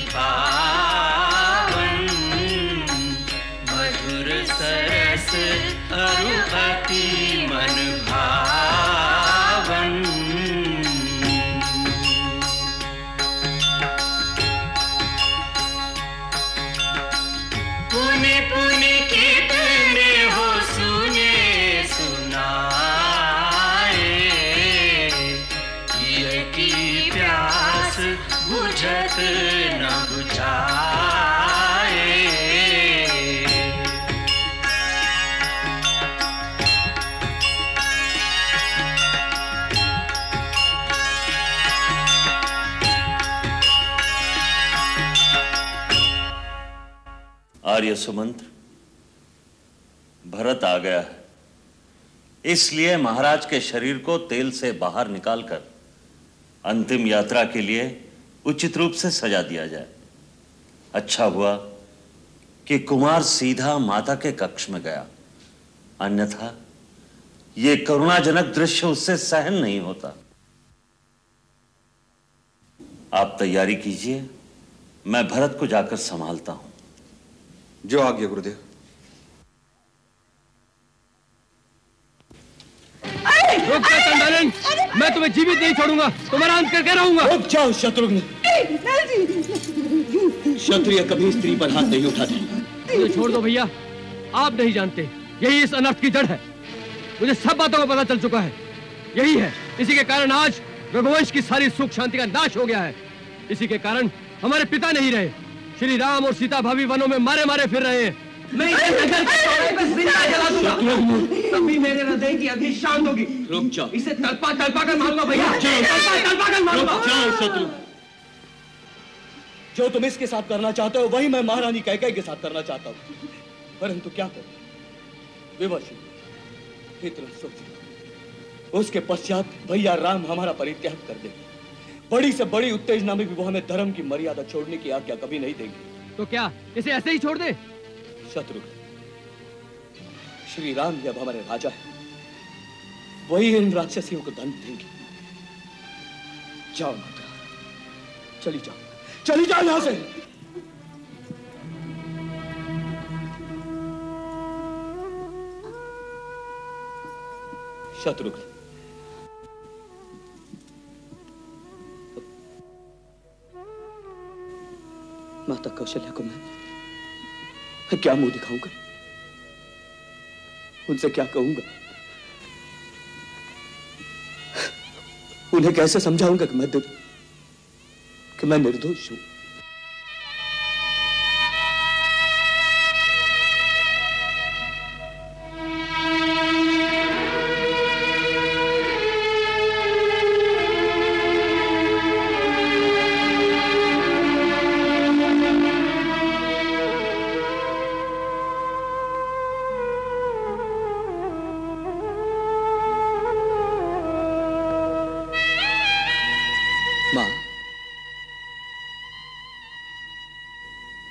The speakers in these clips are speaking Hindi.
अति आर्य सुमंत्र, भरत आ गया है। इसलिए महाराज के शरीर को तेल से बाहर निकालकर अंतिम यात्रा के लिए उचित रूप से सजा दिया जाए। अच्छा हुआ कि कुमार सीधा माता के कक्ष में गया। अन्यथा यह करुणाजनक दृश्य उससे सहन नहीं होता। आप तैयारी कीजिए, मैं भरत को जाकर संभालता हूँ। जो आज्ञा गुरुदेव। रुक जा चंडालन मैं तुम्हें जीवित नहीं छोड़ूँगा तुम्हारा अंत करके रहूँगा। रुक जाओ शत्रुघ्न। क्षत्रिय कभी स्त्री पर हाथ नहीं उठाते। मुझे छोड़ दो भैया आप नहीं जानते यही इस अनर्थ की जड़ है। मुझे सब बातों का पता चल चुका है। यही है इसी के कारण आज रघुवंश की सारी सुख शांति का नाश हो गया है। इसी के कारण हमारे पिता नहीं रहे। श्री राम और सीता भाभी वनों में मारे मारे फिर रहे हैं। मैं इसे नज़र के ज़िंदा जला दूँगा। तभी मेरे हृदय की अग्नि शांत होगी। रुक जाओ। इसे तलपा तलपा कर मारूँगा भैया। रुक जाओ। तलपा तलपा कर मारूँगा। जाओ शत्रु। जो तुम इसके साथ करना चाहते हो वही मैं महारानी कैकई के साथ करना चाहता हूँ। परंतु क्या करूँ? विवश। इतना सोच उसके पश्चात भैया राम हमारा परित्याग कर देंगे। बड़ी से बड़ी उत्तेजना में भी वो हमें धर्म की मर्यादा छोड़ने की आज्ञा कभी नहीं देंगे। तो क्या इसे ऐसे ही छोड़ दे? शत्रु श्री राम जब हमारे राजा है। वही इन राक्षसियों को दंड देंगे। जाओ माता चली जाओ चली जाओ यहाँ से। शत्रुघ्न माता कौशल्या को मैं क्या मुँह दिखाऊँगा? उनसे क्या कहूँगा? उन्हें कैसे समझाऊँगा कि मैं कि मैं निर्दोष हूँ?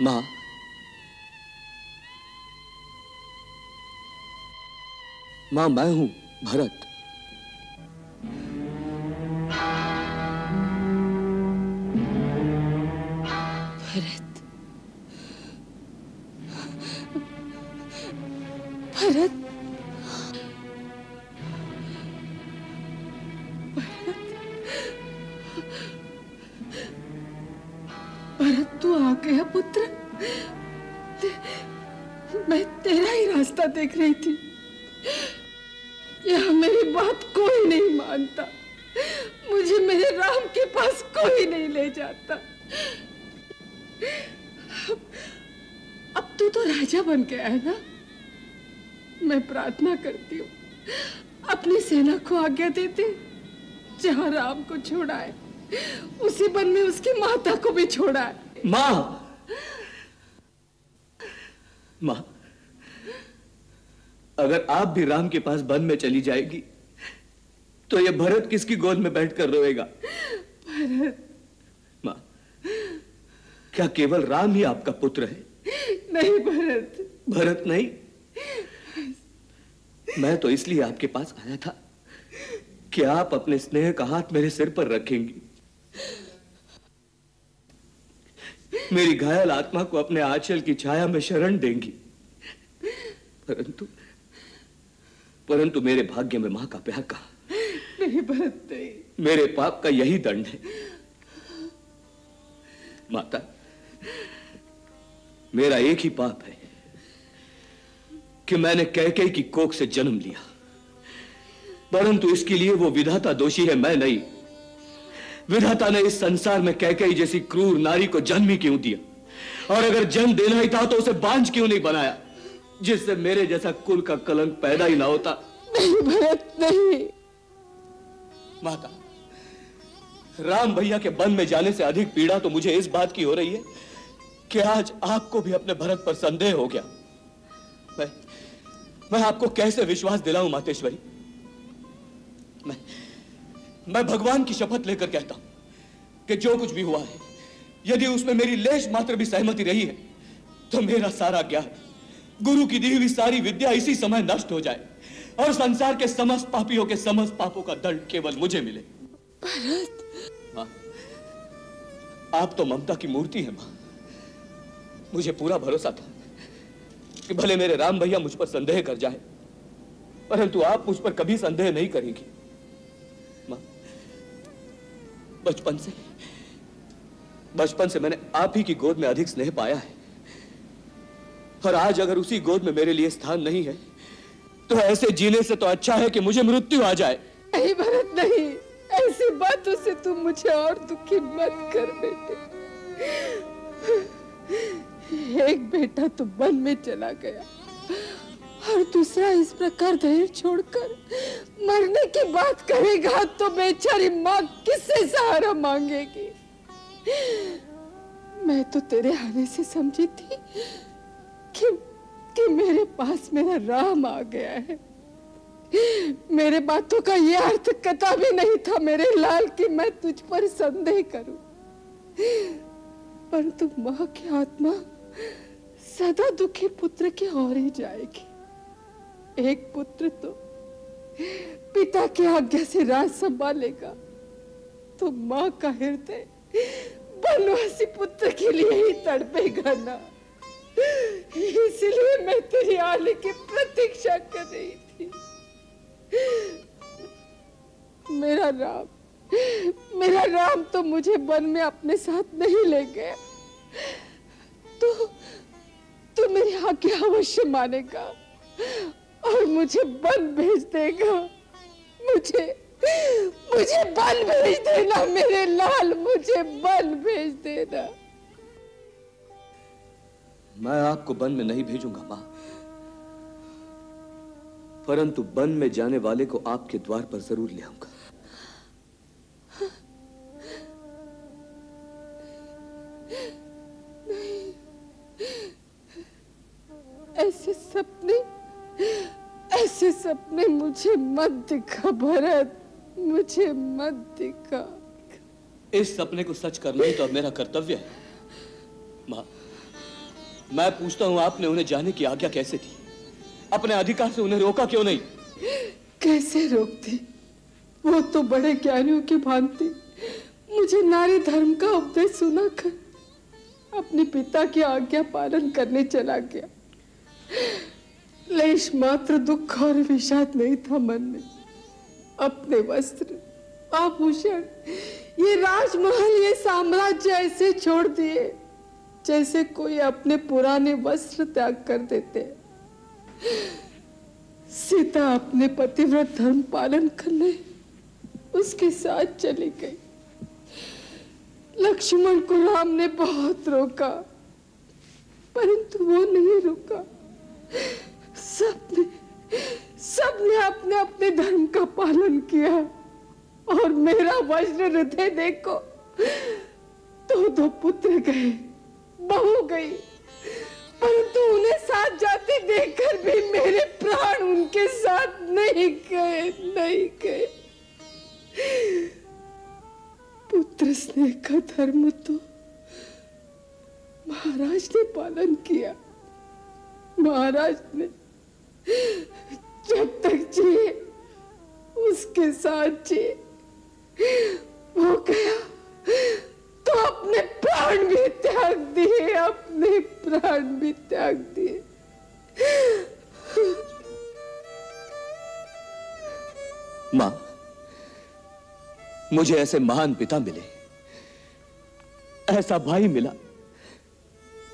माँ। माँ मैं हूँ भरत। छोड़ा है। उसी वन में उसकी माता को भी छोड़ा है। माँ। माँ अगर आप भी राम के पास बन में चली जाएगी तो ये भरत किसकी गोद में बैठकर रोएगा? भरत। माँ क्या केवल राम ही आपका पुत्र है? नहीं भरत। भरत नहीं? मैं तो इसलिए आपके पास आया था कि आप अपने स्नेह का हाथ मेरे सिर पर रखेंगी। मेरी घायल आत्मा को अपने आंचल की छाया में शरण देंगी। परंतु परंतु मेरे भाग्य में माँ का प्यार कहा? नहीं भरत नहीं मेरे पाप का यही दंड है। माता मेरा एक ही पाप है कि मैंने कैके की कोख से जन्म लिया। परंतु इसके लिए वो विधाता दोषी है मैं नहीं। विधाता ने इस संसार में कैके जैसी क्रूर नारी को जन्म ही क्यों दिया? और अगर जन्म देना ही था तो उसे बांझ क्यों नहीं बनाया? जिससे मेरे जैसा कुल का कलंक पैदा ही ना होता। नहीं भरत नहीं। माता राम भैया के वन में जाने से अधिक पीड़ा तो मुझे इस बात की हो रही है कि आज आपको भी अपने भरत पर संदेह हो गया। मैं मैं आपको कैसे विश्वास दिलाऊं मातेश्वरी? मैं मैं भगवान की शपथ लेकर कहता हूँ कि जो कुछ भी हुआ है यदि उसमें मेरी लेश मात्र भी सहमति रही है तो मेरा सारा ज्ञान गुरु की दी हुई सारी विद्या इसी समय नष्ट हो जाए और संसार के समस्त पापियों के समस्त पापों का दंड केवल मुझे मिले। भरत माँ आप तो ममता की मूर्ति है माँ। मुझे पूरा भरोसा था कि भले मेरे राम भैया मुझ पर संदेह कर जाए परंतु आप मुझ पर कभी संदेह नहीं करेंगी। बचपन से। बचपन से मैंने आप ही की गोद में अधिक स्नेह पाया है। और आज अगर उसी गोद में मेरे लिए स्थान नहीं है तो ऐसे जीने से तो अच्छा है कि मुझे मृत्यु आ जाए। नहीं भरत, नहीं। ऐसी बातों से तुम मुझे और दुखी मत कर बेटे। एक बेटा तो वन में चला गया। और दूसरा इस प्रकार धैर्य छोड़कर मरने की बात करेगा तो बेचारी माँ किससे सहारा मांगेगी? मैं तो तेरे आने से समझी थी कि कि मेरे पास मेरा राम आ गया है। मेरे बातों का यह अर्थ कथा भी नहीं था मेरे लाल कि मैं तुझ पर संदेह करूँ। परंतु माँ की आत्मा सदा दुखी पुत्र की ओर ही जाएगी। एक पुत्र तो पिता की आज्ञा से राज संभालेगा। तो माँ का हृदय बनवासी पुत्र के लिए ही तड़पेगा ना। इसलिए मैं तेरी आने की प्रतीक्षा कर रही थी। मेरा राम मेरा राम तो मुझे वन में अपने साथ नहीं ले गया। तो तो मेरी आज्ञा अवश्य मानेगा। और मुझे वन भेज देगा। मुझे मुझे वन भेज देना मेरे लाल मुझे वन भेज देना। मैं आपको वन में नहीं भेजूँगा माँ। परंतु वन में जाने वाले को आपके द्वार पर ज़रूर ले आऊँगा। ऐसे सपने मुझे मत दिखा भरत। मुझे मत दिखा। इस सपने को सच करना ही तो अब मेरा कर्तव्य है। माँ मैं पूछता हूँ आपने उन्हें जाने की आज्ञा कैसे दी? अपने अधिकार से उन्हें रोका क्यों नहीं? कैसे रोकती? वो तो बड़े ज्ञानियों की भांति। मुझे नारी धर्म का उपदेश सुनाकर अपने पिता की आज्ञा पालन करने चला गया। लेश मात्र दुख और विषाद नहीं था मन में। अपने वस्त्र, आभूषण, ये राजमहल, ये साम्राज्य ऐसे छोड़ दिए, जैसे कोई अपने पुराने वस्त्र त्याग कर देते। सीता अपने पतिव्रत धर्म पालन करने उसके साथ चली गई। लक्ष्मण को राम ने बहुत रोका, परंतु वो नहीं रुका। सबने सबने अपने अपने धर्म का पालन किया और मेरा वज्र हृदय देखो तो दो पुत्र गए, बहू गई, परंतु उन्हें साथ जाते देखकर भी मेरे प्राण उनके साथ नहीं गए नहीं गए। पुत्र स्नेह का धर्म तो महाराज ने पालन किया, महाराज ने जब तक जिए, उसके साथ जिए। वो गया तो अपने प्राण भी त्याग दिए, अपने प्राण भी त्याग दिए। माँ, मुझे ऐसे महान पिता मिले। ऐसा भाई मिला,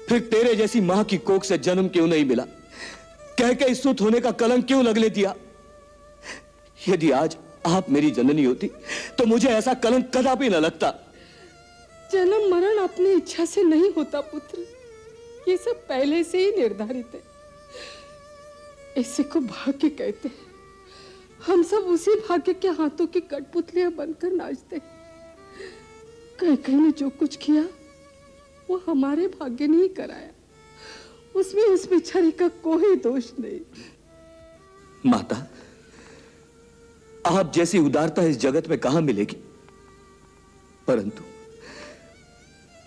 फिर तेरे जैसी माँ की कोख से जन्म क्यों नहीं मिला? कह के सुत होने का कलंक क्यों लगले दिया? यदि आज आप मेरी जननी होती तो मुझे ऐसा कलंक कदापि न लगता। जन्म मरण अपनी इच्छा से नहीं होता, पुत्र। ये सब पहले से ही निर्धारित है। इसी को भाग्य कहते हैं। हम सब उसी भाग्य के हाथों की कठपुतलियाँ बनकर नाचते कहीं कहीं ने जो कुछ किया, वो हमारे भाग्य ने ही कराया। उसमें उस बिचारी का कोई दोष नहीं। माता आप जैसी उदारता इस जगत में कहाँ मिलेगी? परंतु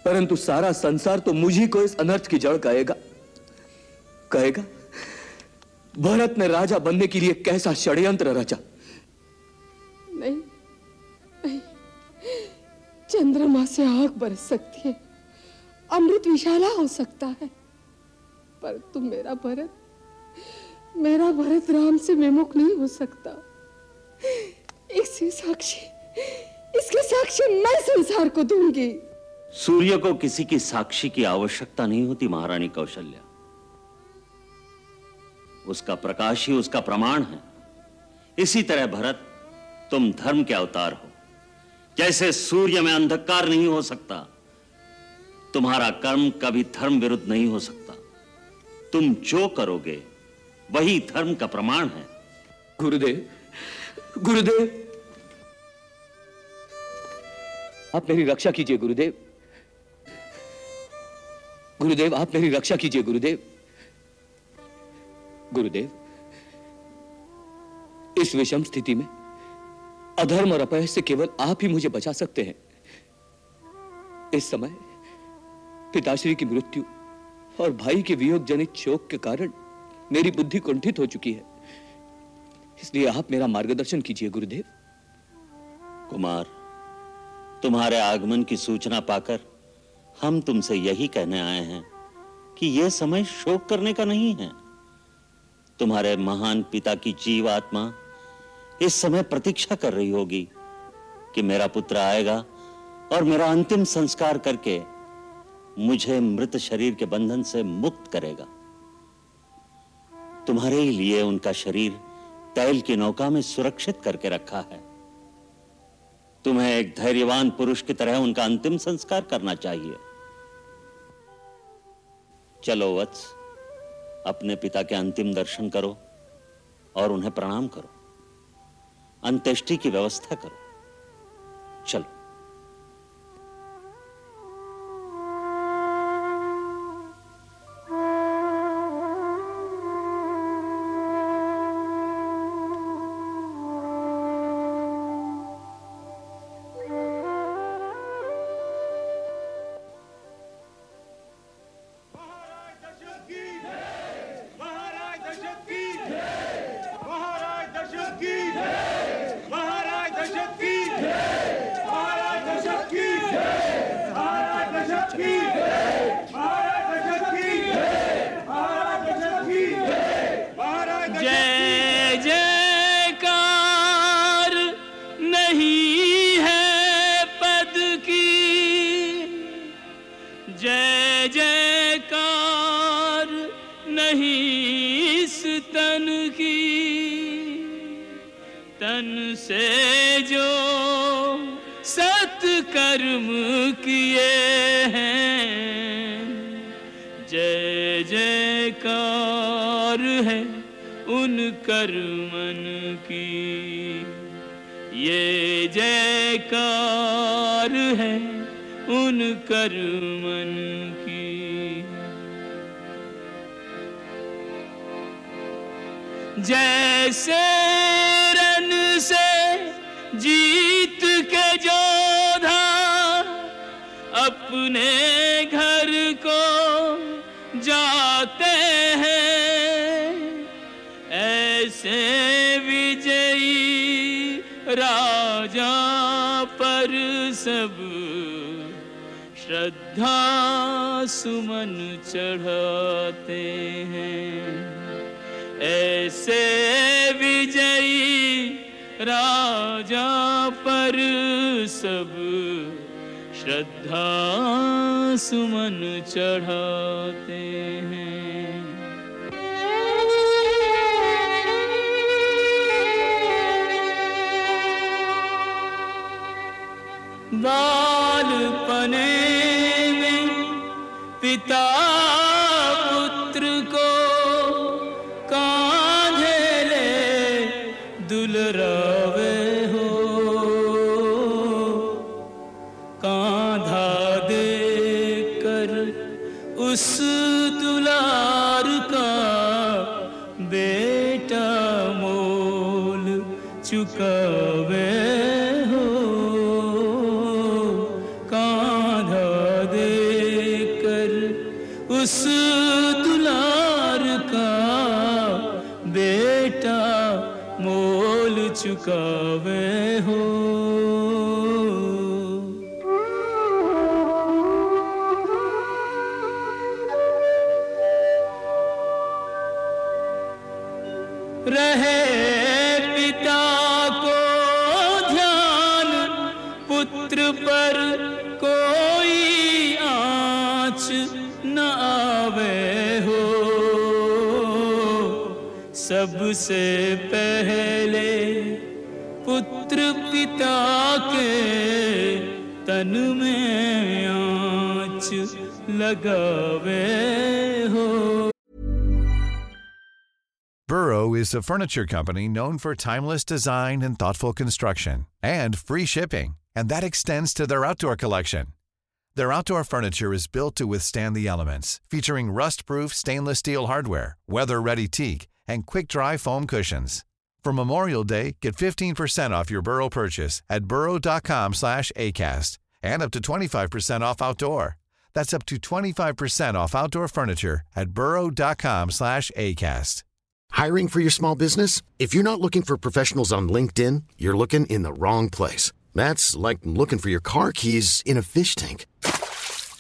परंतु सारा संसार तो मुझी को इस अनर्थ की जड़ कहेगा। कहेगा भरत ने राजा बनने के लिए कैसा षड्यंत्र रचा? नहीं नहीं चंद्रमा से आग बरस सकती है अमृत विशाला हो सकता है। पर तुम मेरा भरत मेरा भरत राम से विमुख नहीं हो सकता। इसके साक्षी इसके साक्षी मैं संसार को दूँगी। सूर्य को किसी की साक्षी की आवश्यकता नहीं होती, महारानी कौशल्या। उसका प्रकाश ही उसका प्रमाण है। इसी तरह भरत, तुम धर्म के अवतार हो। जैसे सूर्य में अंधकार नहीं हो सकता, तुम्हारा कर्म कभी धर्म विरुद्ध नहीं हो सकता। तुम जो करोगे, वही धर्म का प्रमाण है। गुरुदेव गुरुदेव। आप मेरी रक्षा कीजिए, गुरुदेव। गुरुदेव, आप मेरी रक्षा कीजिए, गुरुदेव। गुरुदेव, इस विषम स्थिति में अधर्म और अपय से केवल आप ही मुझे बचा सकते हैं। इस समय पिताश्री की मृत्यु और भाई के वियोग जनित शोक के कारण मेरी बुद्धि कुंठित हो चुकी है। इसलिए आप मेरा मार्गदर्शन कीजिए, गुरुदेव। कुमार, तुम्हारे आगमन की सूचना पाकर हम तुमसे यही कहने आए हैं कि यह समय शोक करने का नहीं है। तुम्हारे महान पिता की जीव आत्मा इस समय प्रतीक्षा कर रही होगी कि मेरा पुत्र आएगा और मेरा अंतिम संस्कार करके मुझे मृत शरीर के बंधन से मुक्त करेगा। तुम्हारे ही लिए उनका शरीर तैल की नौका में सुरक्षित करके रखा है। तुम्हें एक धैर्यवान पुरुष की तरह उनका अंतिम संस्कार करना चाहिए। चलो वत्स, अपने पिता के अंतिम दर्शन करो और उन्हें प्रणाम करो। अंत्येष्टि की व्यवस्था करो। चलो। सत्कर्म किए हैं। जय जयकार है उन कर्मन की। ये जयकार है उन कर्मन की। जैसे रन से जीत अपने घर को जाते हैं। ऐसे विजयी राजा पर सब श्रद्धा सुमन चढ़ाते हैं। ऐसे विजयी राजा पर सब श्रद्धा सुमन चढ़ाते हैं। बालपने में पिता सबसे पहले पुत्र पिता के तन में आँच लगावे हो Burrow is a furniture company known for timeless design and thoughtful construction and free shipping, and that extends to their outdoor collection. Their outdoor furniture is built to withstand the elements, featuring rust-proof stainless steel hardware, weather-ready teak, and quick-dry foam cushions. For Memorial Day, get 15% off your Burrow purchase at burrow.com slash ACAST and up to 25% off outdoor. That's up to 25% off outdoor furniture at burrow.com slash ACAST. Hiring for your small business? If you're not looking for professionals on LinkedIn, you're looking in the wrong place. That's like looking for your car keys in a fish tank.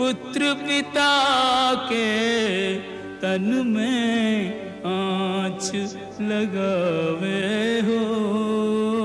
पुत्र पिता के तन में आँच लगावे हो।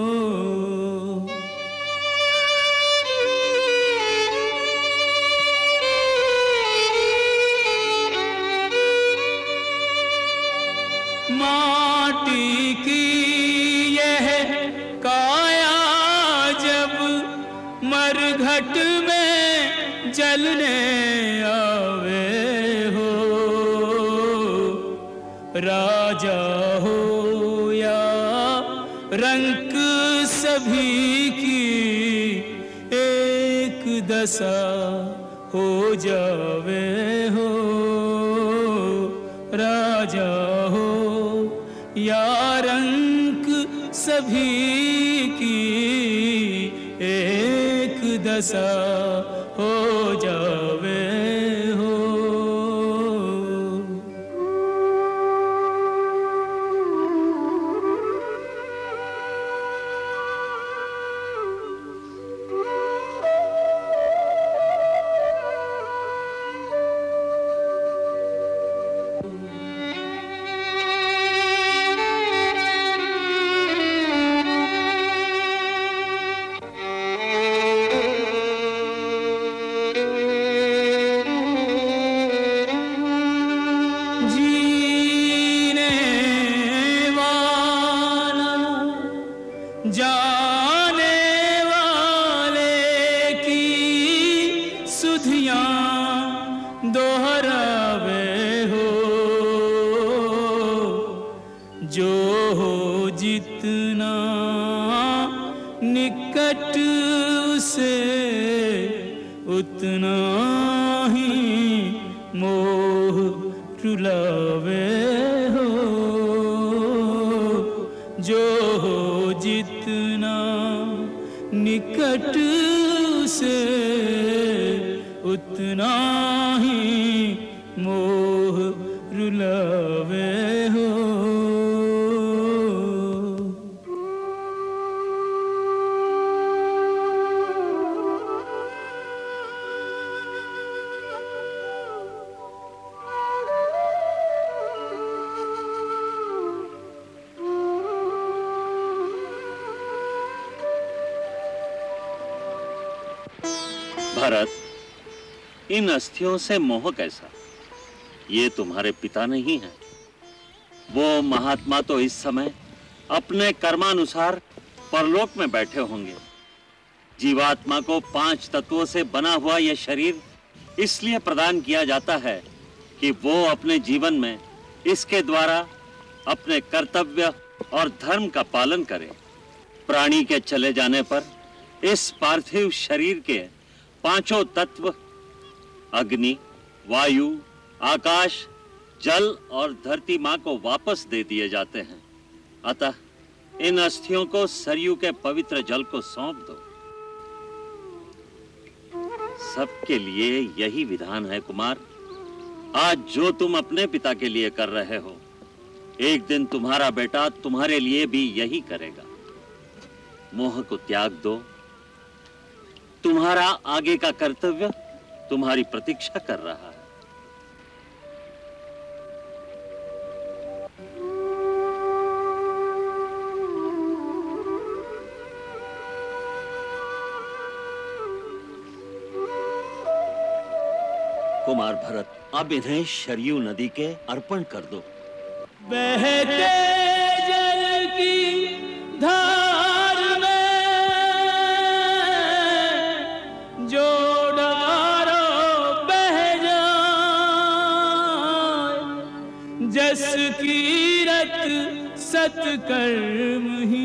रंक सभी की एक दशा हो जावे हो, राजा हो या रंक सभी की एक दशा हो जावे जितना निकट से उतना ही मोह रुलावे हो। इन अस्थियों से मोह कैसा? ये तुम्हारे पिता नहीं है। वो महात्मा तो इस समय अपने कर्मानुसार परलोक में बैठे होंगे। जीवात्मा को पाँच तत्वों से बना हुआ यह शरीर इसलिए प्रदान किया जाता है कि वो अपने जीवन में इसके द्वारा अपने कर्तव्य और धर्म का पालन करे। प्राणी के चले जाने पर इस पार्थिव शरीर के पाँचों तत्व अग्नि, वायु, आकाश, जल और धरती माँ को वापस दे दिए जाते हैं। अतः इन अस्थियों को सरयू के पवित्र जल को सौंप दो। सबके लिए यही विधान है कुमार। आज जो तुम अपने पिता के लिए कर रहे हो, एक दिन तुम्हारा बेटा तुम्हारे लिए भी यही करेगा। मोह को त्याग दो। तुम्हारा आगे का कर्तव्य तुम्हारी प्रतीक्षा कर रहा है। कुमार भरत, अब इन्हें शरयू नदी के अर्पण कर दो। बहते सतकर्म ही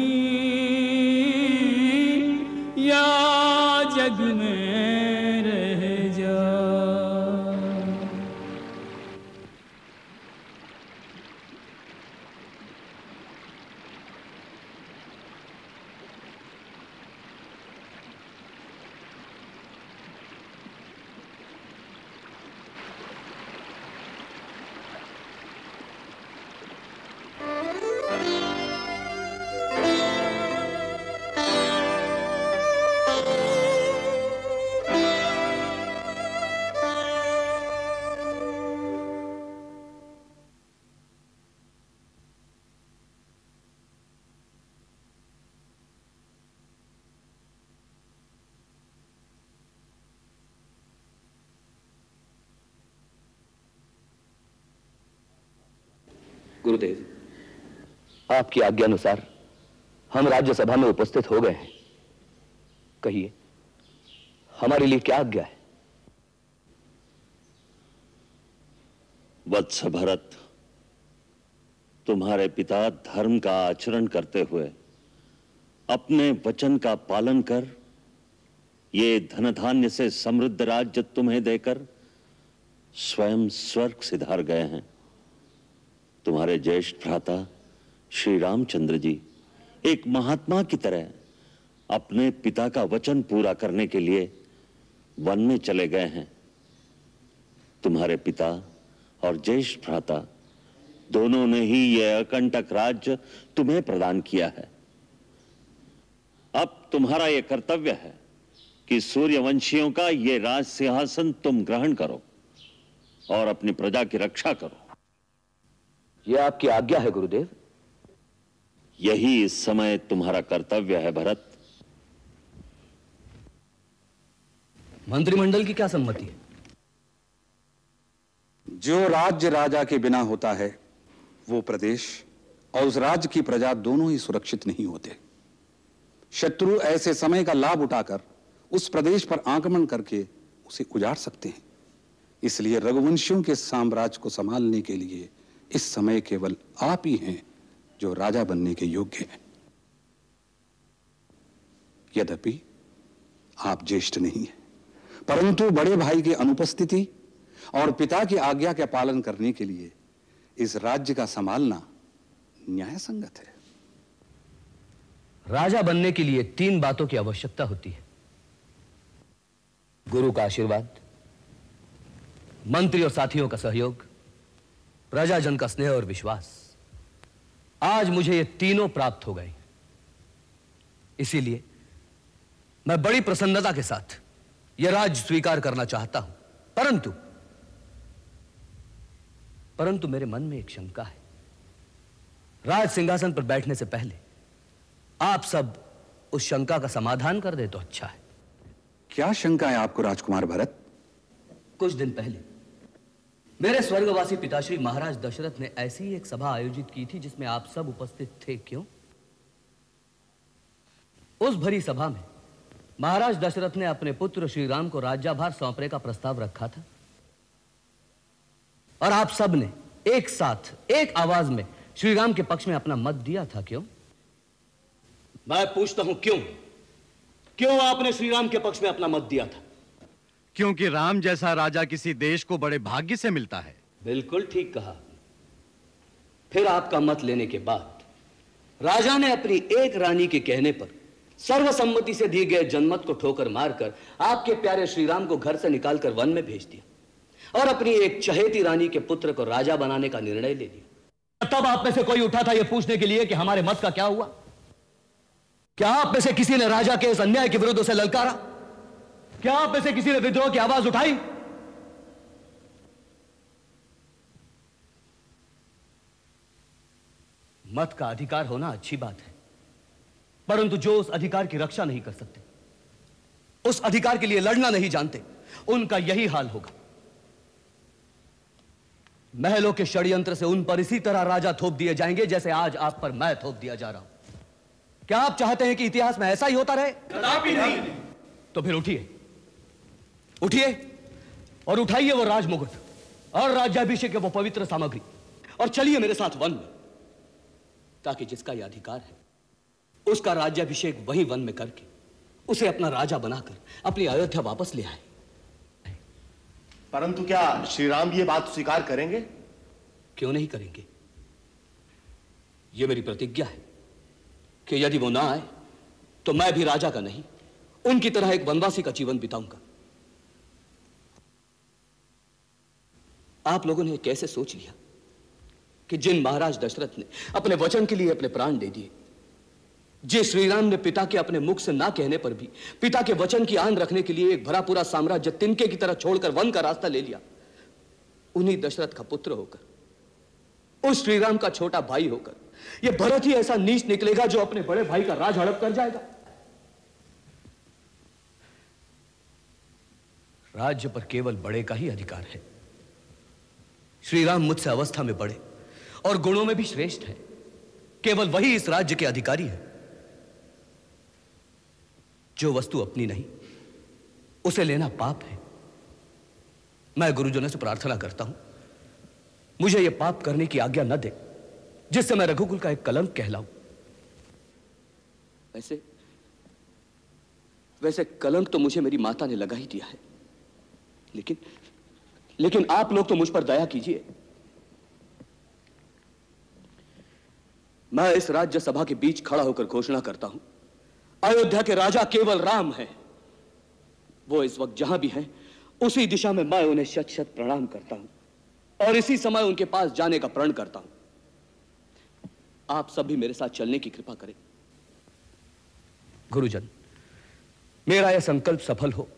गुरुदेव आपकी आज्ञा अनुसार हम राज्यसभा में उपस्थित हो गए हैं। कहिए हमारे लिए क्या आज्ञा है? वत्स भरत तुम्हारे पिता धर्म का आचरण करते हुए अपने वचन का पालन कर ये धनधान्य से समृद्ध राज्य तुम्हें देकर स्वयं स्वर्ग सिधार गए हैं। तुम्हारे ज्येष्ठ भ्राता श्री रामचंद्र जी, एक महात्मा की तरह अपने पिता का वचन पूरा करने के लिए वन में चले गए हैं। तुम्हारे पिता और ज्येष्ठ भ्राता दोनों ने ही यह अकंटक राज्य तुम्हें प्रदान किया है। अब तुम्हारा यह कर्तव्य है कि सूर्यवंशियों का यह राज सिंहासन तुम ग्रहण करो और अपनी प्रजा की रक्षा करो। यह आपकी आज्ञा है गुरुदेव। यही इस समय तुम्हारा कर्तव्य है भरत। मंत्रिमंडल की क्या सम्मति है? जो राज्य राजा के बिना होता है वो प्रदेश और उस राज्य की प्रजा दोनों ही सुरक्षित नहीं होते। शत्रु ऐसे समय का लाभ उठाकर उस प्रदेश पर आक्रमण करके उसे उजाड़ सकते हैं। इसलिए रघुवंशियों के साम्राज्य को संभालने के लिए इस समय केवल आप ही हैं जो राजा बनने के योग्य हैं। यद्यपि आप ज्येष्ठ नहीं हैं, परंतु बड़े भाई की अनुपस्थिति और पिता की आज्ञा के पालन करने के लिए इस राज्य का संभालना न्याय संगत है। राजा बनने के लिए तीन बातों की आवश्यकता होती है। गुरु का आशीर्वाद, मंत्री और साथियों का सहयोग प्रजाजन का स्नेह और विश्वास। आज मुझे ये तीनों प्राप्त हो गए। इसीलिए मैं बड़ी प्रसन्नता के साथ यह राज स्वीकार करना चाहता हूँ। परंतु परंतु मेरे मन में एक शंका है। राज सिंहासन पर बैठने से पहले आप सब उस शंका का समाधान कर दे तो अच्छा है। क्या शंका है आपको राजकुमार भरत? कुछ दिन पहले मेरे स्वर्गवासी पिताश्री महाराज दशरथ ने ऐसी एक सभा आयोजित की थी जिसमें आप सब उपस्थित थे। क्यों? उस भरी सभा में महाराज दशरथ ने अपने पुत्र श्री राम को राज्यभार सौंपने का प्रस्ताव रखा था। और आप सबने एक साथ, एक आवाज़ में श्री राम के पक्ष में अपना मत दिया था। क्यों? मैं पूछता हूँ क्यों? क्यों आपने श्री राम के पक्ष में अपना मत दिया था? क्योंकि राम जैसा राजा किसी देश को बड़े भाग्य से मिलता है। बिल्कुल ठीक कहा। फिर आपका मत लेने के बाद राजा ने अपनी एक रानी के कहने पर सर्वसम्मति से दिए गए जनमत को ठोकर मारकर आपके प्यारे श्रीराम को घर से निकालकर वन में भेज दिया और अपनी एक चहेती रानी के पुत्र को राजा बनाने का निर्णय ले लिया। तब आप में से कोई उठा था यह पूछने के लिए कि हमारे मत का क्या हुआ? क्या आप में से किसी ने राजा के इस अन्याय के विरुद्ध उसे ललकारा? क्या आप में से किसी ने विद्रोह की आवाज़ उठाई? मत का अधिकार होना अच्छी बात है परंतु जो उस अधिकार की रक्षा नहीं कर सकते उस अधिकार के लिए लड़ना नहीं जानते उनका यही हाल होगा। महलों के षड्यंत्र से उन पर इसी तरह राजा थोप दिए जाएँगे जैसे आज आप पर मैं थोप दिया जा रहा हूँ। क्या आप चाहते हैं कि इतिहास में ऐसा ही होता रहे? कदापि नहीं। तो फिर उठिए। उठिए और उठाइए वो राजमुकुट और राज्याभिषेक के वो पवित्र सामग्री। और चलिए मेरे साथ वन में ताकि जिसका यह अधिकार है उसका राज्याभिषेक वही वन में करके उसे अपना राजा बनाकर अपनी अयोध्या वापस ले आए। परंतु क्या श्री राम ये बात स्वीकार करेंगे? क्यों नहीं करेंगे? यह मेरी प्रतिज्ञा है कि यदि वो ना आए तो मैं भी राजा का नहीं उनकी तरह एक वनवासी का जीवन बिताऊँगा। आप लोगों ने कैसे सोच लिया कि जिन महाराज दशरथ ने अपने वचन के लिए अपने प्राण दे दिए, जिस श्रीराम ने पिता के अपने मुख से ना कहने पर भी, पिता के वचन की आन रखने के लिए एक भरा पूरा साम्राज्य तिनके की तरह छोड़कर वन का रास्ता ले लिया, उन्हीं दशरथ का पुत्र होकर, उस श्रीराम का छोटा भाई होकर यह भरत ही ऐसा नीच निकलेगा जो अपने बड़े भाई का राज हड़प कर जाएगा। राज्य पर केवल बड़े का ही अधिकार है। श्री राम मुझसे अवस्था में बड़े और गुणों में भी श्रेष्ठ है। केवल वही इस राज्य के अधिकारी है जो वस्तु अपनी नहीं, उसे लेना पाप है। मैं गुरुजनों से प्रार्थना करता हूँ, मुझे यह पाप करने की आज्ञा न दे, जिससे मैं रघुकुल का एक कलंक कहलाऊं। वैसे वैसे कलंक तो मुझे मेरी माता ने लगा ही दिया है, लेकिन लेकिन आप लोग तो मुझ पर दया कीजिए। मैं इस राज्य सभा के बीच खड़ा होकर घोषणा करता हूँ। अयोध्या के राजा केवल राम है। वो इस वक्त जहाँ भी हैं, उसी दिशा में मैं उन्हें शत शत प्रणाम करता हूँ और इसी समय उनके पास जाने का प्रण करता हूँ। आप सब भी मेरे साथ चलने की कृपा करें। गुरुजन, मेरा यह संकल्प सफल हो।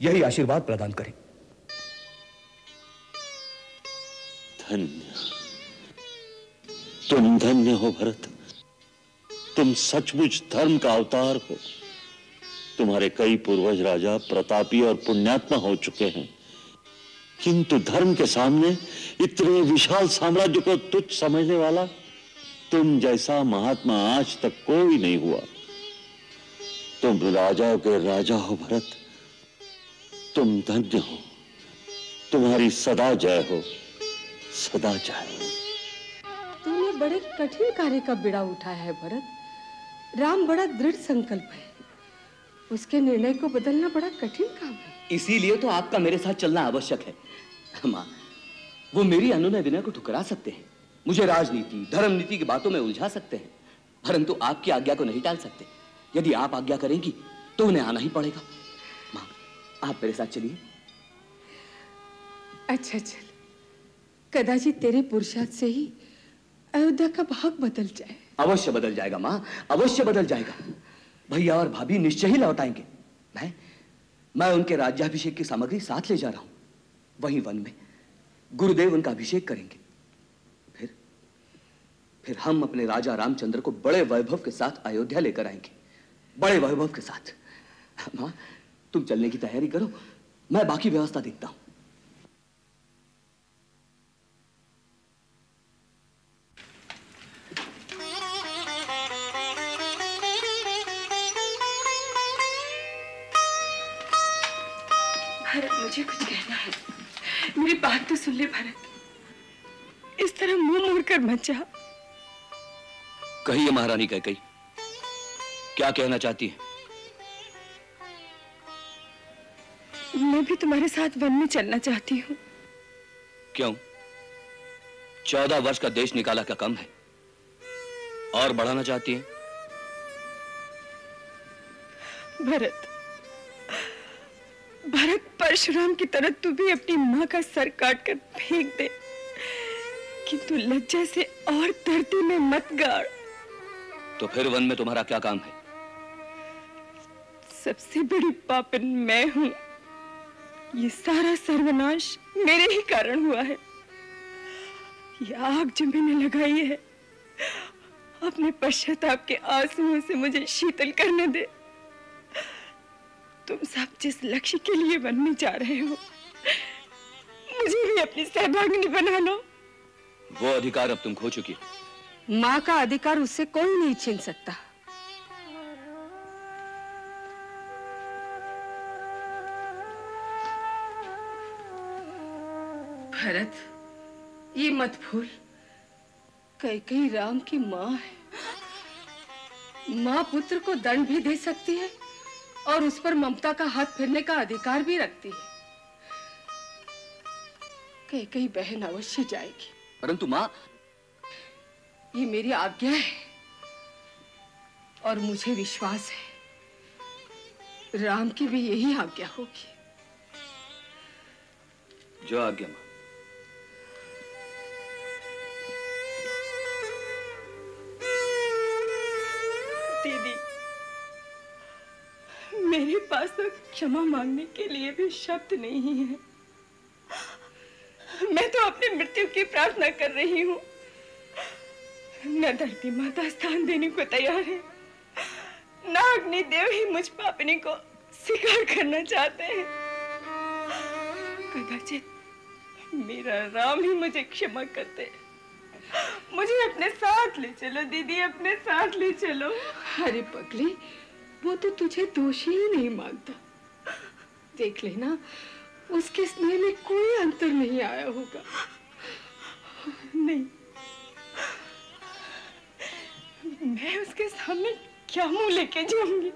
यही आशीर्वाद प्रदान करें। धन्य। तुम धन्य हो भरत। तुम सचमुच धर्म का अवतार हो। तुम्हारे कई पूर्वज राजा प्रतापी और पुण्यात्मा हो चुके हैं। किंतु धर्म के सामने इतने विशाल साम्राज्य को तुच्छ समझने वाला तुम जैसा महात्मा आज तक कोई नहीं हुआ। तुम राजाओं के राजा हो भरत। तुम धन्य हो। तुम्हारी सदा जय हो। सदा जय तूने बड़े कठिन कार्य का बिड़ा उठाया है भरत। राम बड़ा दृढ़ संकल्प है। उसके निर्णय को बदलना बड़ा कठिन काम है। इसीलिए तो आपका मेरे साथ चलना आवश्यक है। माँ वो मेरी अनुनय विनय को ठुकरा सकते हैं। मुझे राजनीति धर्म नीति की बातों में उलझा सकते हैं। परंतु आपकी आज्ञा को नहीं टाल सकते। यदि आप आज्ञा करेंगी तो उन्हें आना ही पड़ेगा। माँ आप मेरे साथ चलिए। अच्छा चल कदाचित तेरे पुरुषार्थ से ही अयोध्या का भाग बदल जाए। अवश्य बदल जाएगा माँ, अवश्य बदल जाएगा। भैया और भाभी निश्चय ही लौट आएँगे। मैं मैं उनके राज्याभिषेक की सामग्री साथ ले जा रहा हूँ। वहीं वन में गुरुदेव उनका अभिषेक करेंगे। फिर फिर हम अपने राजा रामचंद्र को बड़े वैभव के साथ अयोध्या लेकर आएँगे। बड़े वैभव के साथ। माँ, तुम चलने की तैयारी करो। मैं बाकी व्यवस्था देखता हूँ। मुझे कुछ कहना है। मेरी बात तो सुन ले भरत। इस तरह मुँह मोड़ कर मत जा कहिए महारानी कह कही। क्या कहना चाहती है? मैं भी तुम्हारे साथ वन में चलना चाहती हूँ। क्यों? चौदह वर्ष का देश निकाला का कम है। और बढ़ाना चाहती है? भरत भरत परशुराम की तरह तू भी अपनी माँ का सर काट कर फेंक दे किंतु लज्जा से और धरती में मत गाड़। तो फिर वन में तुम्हारा क्या काम है? सबसे बड़ी पापन मैं हूँ। ये सारा सर्वनाश मेरे ही कारण हुआ है। ये आग जो मैंने लगाई है अपने पश्चाताप के आंसुओं से मुझे शीतल करने दे। तुम सब जिस लक्ष्य के लिए वन में जा रहे हो मुझे भी अपनी सहभागिनी बना लो वो अधिकार अब तुम खो चुकी हो। माँ का अधिकार उससे कोई नहीं छीन सकता। भरत ये मत भूल। कई कई राम की माँ है। माँ पुत्र को दंड भी दे सकती है। और उस पर ममता का हाथ फिरने का अधिकार भी रखती है। कई कई बहन अवश्य जाएगी। परंतु माँ ये मेरी आज्ञा है और मुझे विश्वास है। राम की भी यही आज्ञा होगी। जो आज्ञा माँ। क्षमा मांगने के लिए भी शब्द नहीं है। मैं तो अपनी मृत्यु की प्रार्थना कर रही हूँ। न धरती माता स्थान देने को तैयार है। न अग्नि देव ही मुझ पापनी को स्वीकार करना चाहते हैं। कदाचित मेरा राम ही मुझे क्षमा करते मुझे अपने साथ ले चलो, दीदी, अपने साथ ले चलो। अरे पगली, वो तो तुझे दोषी ही नहीं मानता। देख लेना, उसके स्नेह में कोई अंतर नहीं आया होगा। नहीं। मैं उसके सामने क्या मुँह लेके जाऊँगी?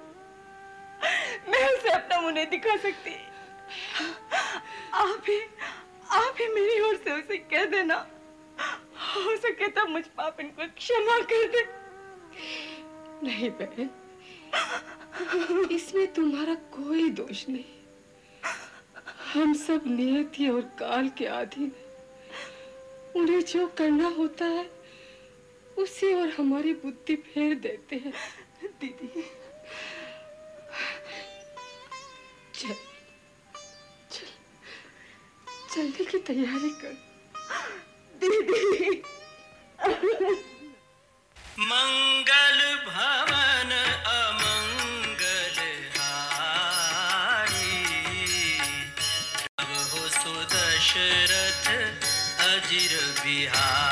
मैं उसे अपना मुँह नहीं दिखा सकती। आप ही आप ही मेरी ओर से उसे कह देना। हो सके तो मुझ पापन को क्षमा कर दे। नहीं बहन, इसमें तुम्हारा कोई दोष नहीं। हम सब नियति और काल के अधीन हैं। उन्हें जो करना होता है उसे और हमारी बुद्धि फेर देते हैं। दीदी। चल चल चलने की तैयारी कर। दीदी। मंगल বিহার